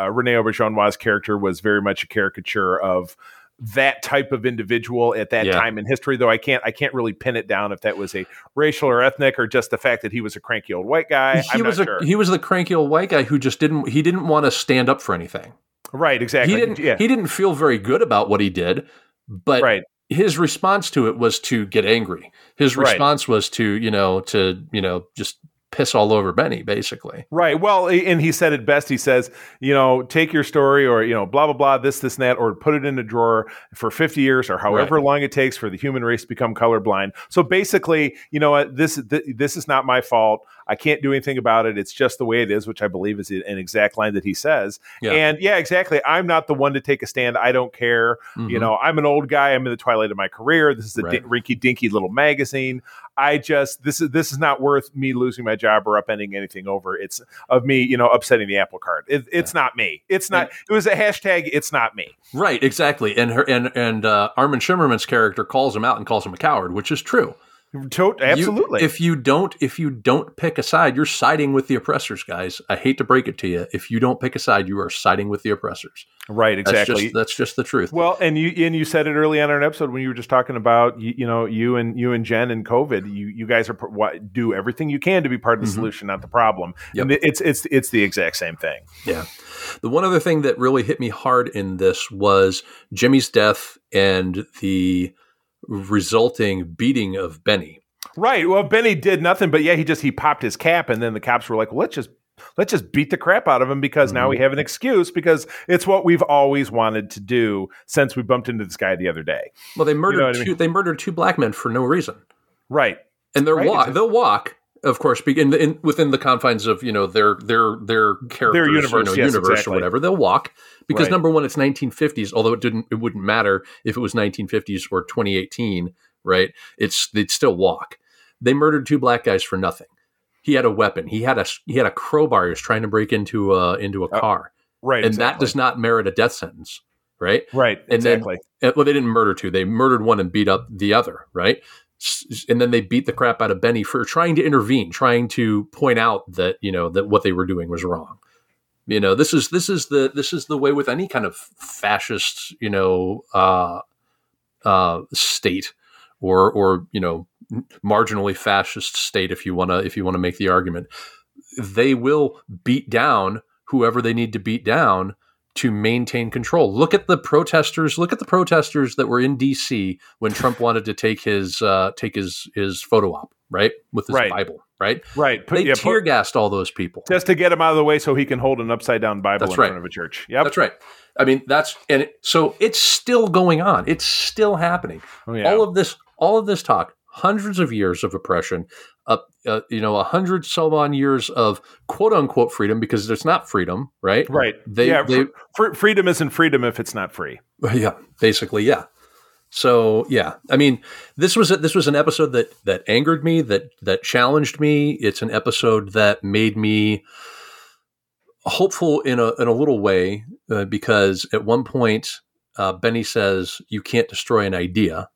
uh, Rene Auberjonois' character was very much a caricature of that type of individual at that Yeah. time in history. Though I can't I can't really pin it down if that was a racial or ethnic or just the fact that he was a cranky old white guy. he I'm was a sure. he was the cranky old white guy who just didn't he didn't want to stand up for anything. Right, exactly. He didn't Yeah, he didn't feel very good about what he did, but right. his response to it was to get angry. His Right. response was to, you know, to, you know, just piss all over Benny, basically. Right. Well, and he said it best. He says, you know, take your story or, you know, blah, blah, blah, this, this, and that, or put it in a drawer for 50 years or however long it takes for the human race to become colorblind. So basically, you know what, this, th- this is not my fault. I can't do anything about it. It's just the way it is, which I believe is an exact line that he says. Yeah. And yeah, exactly. I'm not the one to take a stand. I don't care. You Mhm. know, I'm an old guy. I'm in the twilight of my career. This is a Right. di- rinky dinky little magazine. I just this is this is not worth me losing my job or upending anything over. It's of me, you know, upsetting the apple cart. It, it's not me. It's not. It was a hashtag. It's not me. Right, exactly. And her and and uh, Armin Shimerman's character calls him out and calls him a coward, which is true. To- You- absolutely. if you don't if you don't pick a side, you're siding with the oppressors, guys. I hate to break it to you. If you don't pick a side, you are siding with the oppressors. right. That's Exactly. just that's just the truth. well, and you and you said it early on in our episode when you were just talking about you, you know you and you and Jen and COVID. You you guys are what, do everything you can to be part of the Mhm. solution, not the problem. Yep. And it's it's it's the exact same thing. Yeah. The one other thing that really hit me hard in this was Jimmy's death and the resulting beating of Benny. Right. Well, Benny did nothing, but yeah, he just he popped his cap, and then the cops were like, well, "Let's just let's just beat the crap out of him because now Mm-hmm. we have an excuse because it's what we've always wanted to do since we bumped into this guy the other day." Well, they murdered what I mean? two. They murdered two black men for no reason, Right. and they're Right, walk. They'll walk, of course, be- in, in, within the confines of you know their their their characters, their universe, you know, yes, universe exactly. or whatever. They'll walk because Right. number one, it's 1950s. Although it didn't, it wouldn't matter if it was 1950s or 2018, right? It's they'd still walk. They murdered two black guys for nothing. He had a weapon. He had a he had a crowbar. He was trying to break into a into a Uh, car, Right. and that does not merit a death sentence, right? Right. and then- exactly. Uh, well, they didn't murder two. They murdered one and beat up the other, right? And then they beat the crap out of Benny for trying to intervene, trying to point out that you know that what they were doing was wrong. You know, this is this is the this is the way with any kind of fascist, you know, uh, uh, state or or you know marginally fascist state if you want to if you want to make the argument they will beat down whoever they need to beat down to maintain control. Look at the protesters. Look at the protesters that were in D.C. when Trump wanted to take his uh, take his his photo op right with his Right. Bible. Right? Right. Put, They yeah, tear gassed all those people. just to get him out of the way so he can hold an upside down Bible That's in right. front of a church. Yep. That's right. I mean, that's and it, so it's still going on. It's still happening. Oh, yeah. All of this, all of this talk, hundreds of years of oppression, uh, uh, you know, a hundred so on years of quote unquote freedom because there's not freedom, right? right. They, yeah. they, fr- freedom isn't freedom if it's not free. yeah, basically, yeah. So yeah, I mean, this was a, this was an episode that that angered me, that that challenged me. It's an episode that made me hopeful in a in a little way uh, because at one point uh, Benny says, "You can't destroy an idea.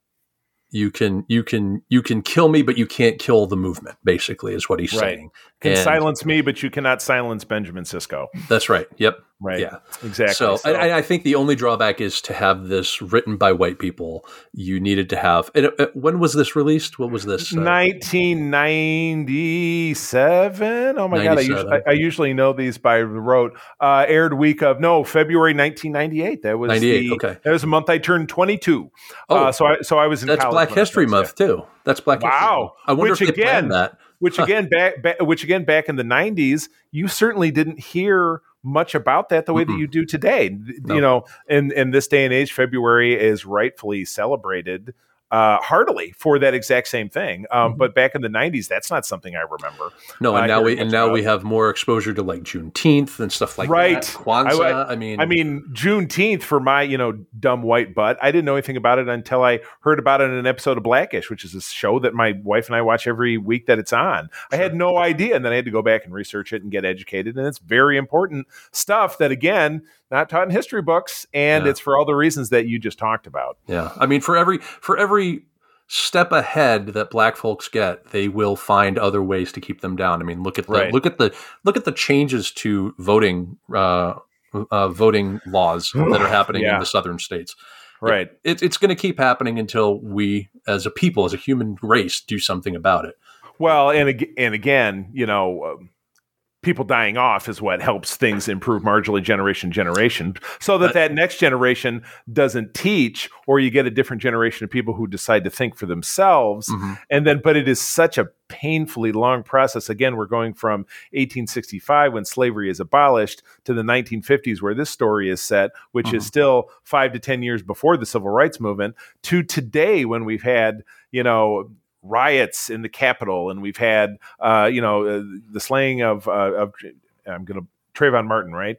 You can you can you can kill me, but you can't kill the movement." Basically, is what he's Right. saying. Can And- silence me, but you cannot silence Benjamin Sisko That's right. Yep. Right. Yeah. Exactly. So, I, I think the only drawback is to have this written by white people. You needed to have. And uh, when was this released? What was this? uh, 1997. Oh my god, I usually, I, I usually know these by rote. Uh, aired week of no February 1998. That was 98, the, okay. That was a month I turned 22. Oh, uh, so I so I was in that's college Black History first- Month too. That's Black History Wow. Month. I wonder Which if they planned again- that. Which again back, back which again back in the 90s, you certainly didn't hear much about that the way that Mm-mm. you do today. No. You know, in in this day and age, February is rightfully celebrated uh, heartily for that exact same thing. Um, Mhm. But back in the 90s, that's not something I remember. No, and I now we and now about we have more exposure to like Juneteenth and stuff like Right. that. Kwanzaa. I- I, mean, I mean, Juneteenth for my, you know, dumb white butt. I didn't know anything about it until I heard about it in an episode of Blackish, which is a show that my wife and I watch every week that it's on. I had no idea. And then I had to go back and research it and get educated. And it's very important stuff that, again, not taught in history books. And Yeah. it's for all the reasons that you just talked about. yeah. I mean, for every for every step ahead that black folks get, they will find other ways to keep them down. I mean, look at the Right. look at the look at the changes to voting uh, uh, voting laws that are happening Yeah. in the southern states. right. It, it's going to keep happening until we, as a people, as a human race, do something about it. Well, and and again, you know, um, people dying off is what helps things improve marginally generation to generation, so that that next generation doesn't teach, or you get a different generation of people who decide to think for themselves, Mhm. and then. But it is such a painfully long process. Again, we're going from 1865 when slavery is abolished to the 1950s where this story is set, which is Mhm. still five to ten years before the civil rights movement, to today when we've had you know riots in the Capitol, and we've had, uh, you know, uh, the slaying of, uh, of I'm going to Trayvon Martin, right?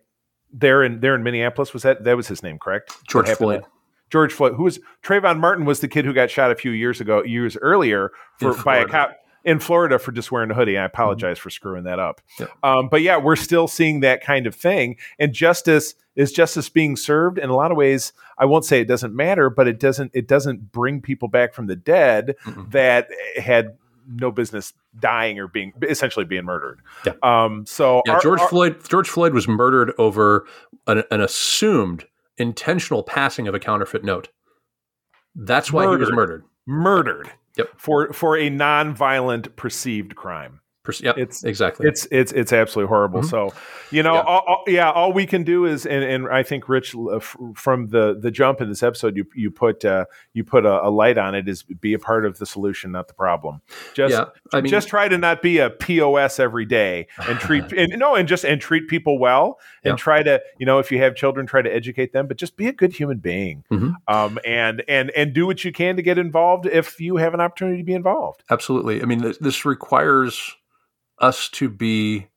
There in there in Minneapolis was that that was his name, correct? George Floyd. there? George Floyd, who was Trayvon Martin, was the kid who got shot a few years ago, years earlier, for by a cop in Florida for just wearing a hoodie. I apologize for screwing that up. Yeah. Um, but yeah, we're still seeing that kind of thing, and justice is justice being served in a lot of ways. I won't say it doesn't matter, but it doesn't it doesn't bring people back from the dead Mm-mm. that had no business dying or being essentially being murdered. Yeah. Um, so Yeah, our- George our- Floyd. George Floyd was murdered over an, an assumed intentional passing of a counterfeit note. That's why he was Murdered. murdered. Yep. For for a non-violent perceived crime. Yep, It's- exactly. It's it's it's absolutely horrible. Mhm. So, you know, Yeah. All, all- yeah, all we can do is, and, and I think Rich, uh, from the the jump in this episode, you you put uh, you put a, a light on it. Is be a part of the solution, not the problem. Just yeah, I mean, just try to not be a pos every day and treat and no and just and treat people well and Yeah. try to you know if you have children try to educate them but just be a good human being Mhm. um and and and do what you can to get involved if you have an opportunity to be involved absolutely. I mean, this requires us to be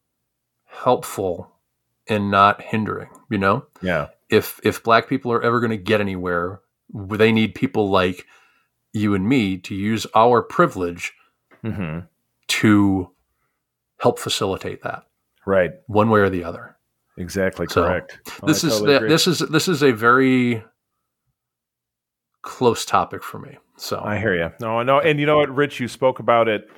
helpful and not hindering. You know, yeah if if black people are ever going to get anywhere, they need people like you and me to use our privilege hmm to help facilitate that right one way or the other. exactly So, correct Oh, this I is totally agree. this is this is a very close topic for me. So I hear you. No, no, and you know what, Rich, you spoke about it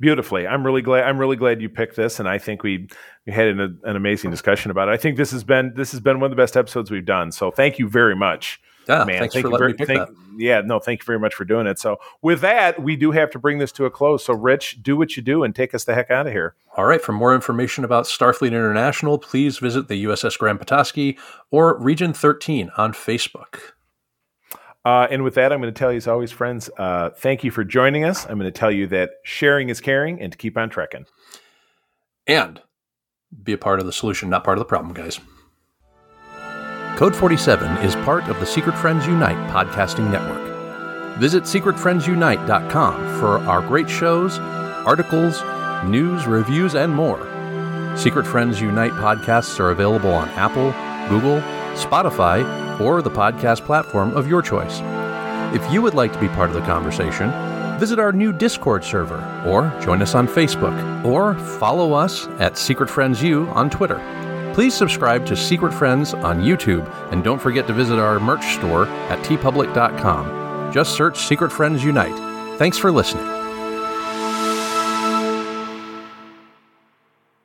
beautifully. I'm really glad. I'm really glad you picked this, and I think we we had an, an amazing discussion about it. I think this has been this has been one of the best episodes we've done. So thank you very much, yeah, man. thanks thank for you letting very, me pick thank, that. Yeah, no, thank you very much for doing it. So with that, we do have to bring this to a close. So Rich, do what you do and take us the heck out of here. All right. For more information about Starfleet International, please visit the USS Grand Petoskey or Region 13 on Facebook. Uh, and with that, I'm going to tell you, as always, friends, uh, thank you for joining us. I'm going to tell you that sharing is caring, and to keep on trekking. And be a part of the solution, not part of the problem, guys. Code 47 is part of the Secret Friends Unite podcasting network. Visit secretfriendsunite.com for our great shows, articles, news, reviews, and more. Secret Friends Unite podcasts are available on Apple, Google, Spotify, or the podcast platform of your choice. If you would like to be part of the conversation, visit our new Discord server, or join us on Facebook, or follow us at Secret Friends U on Twitter. Please subscribe to Secret Friends on YouTube, and don't forget to visit our merch store at teepublic.com. Just search Secret Friends Unite. Thanks for listening.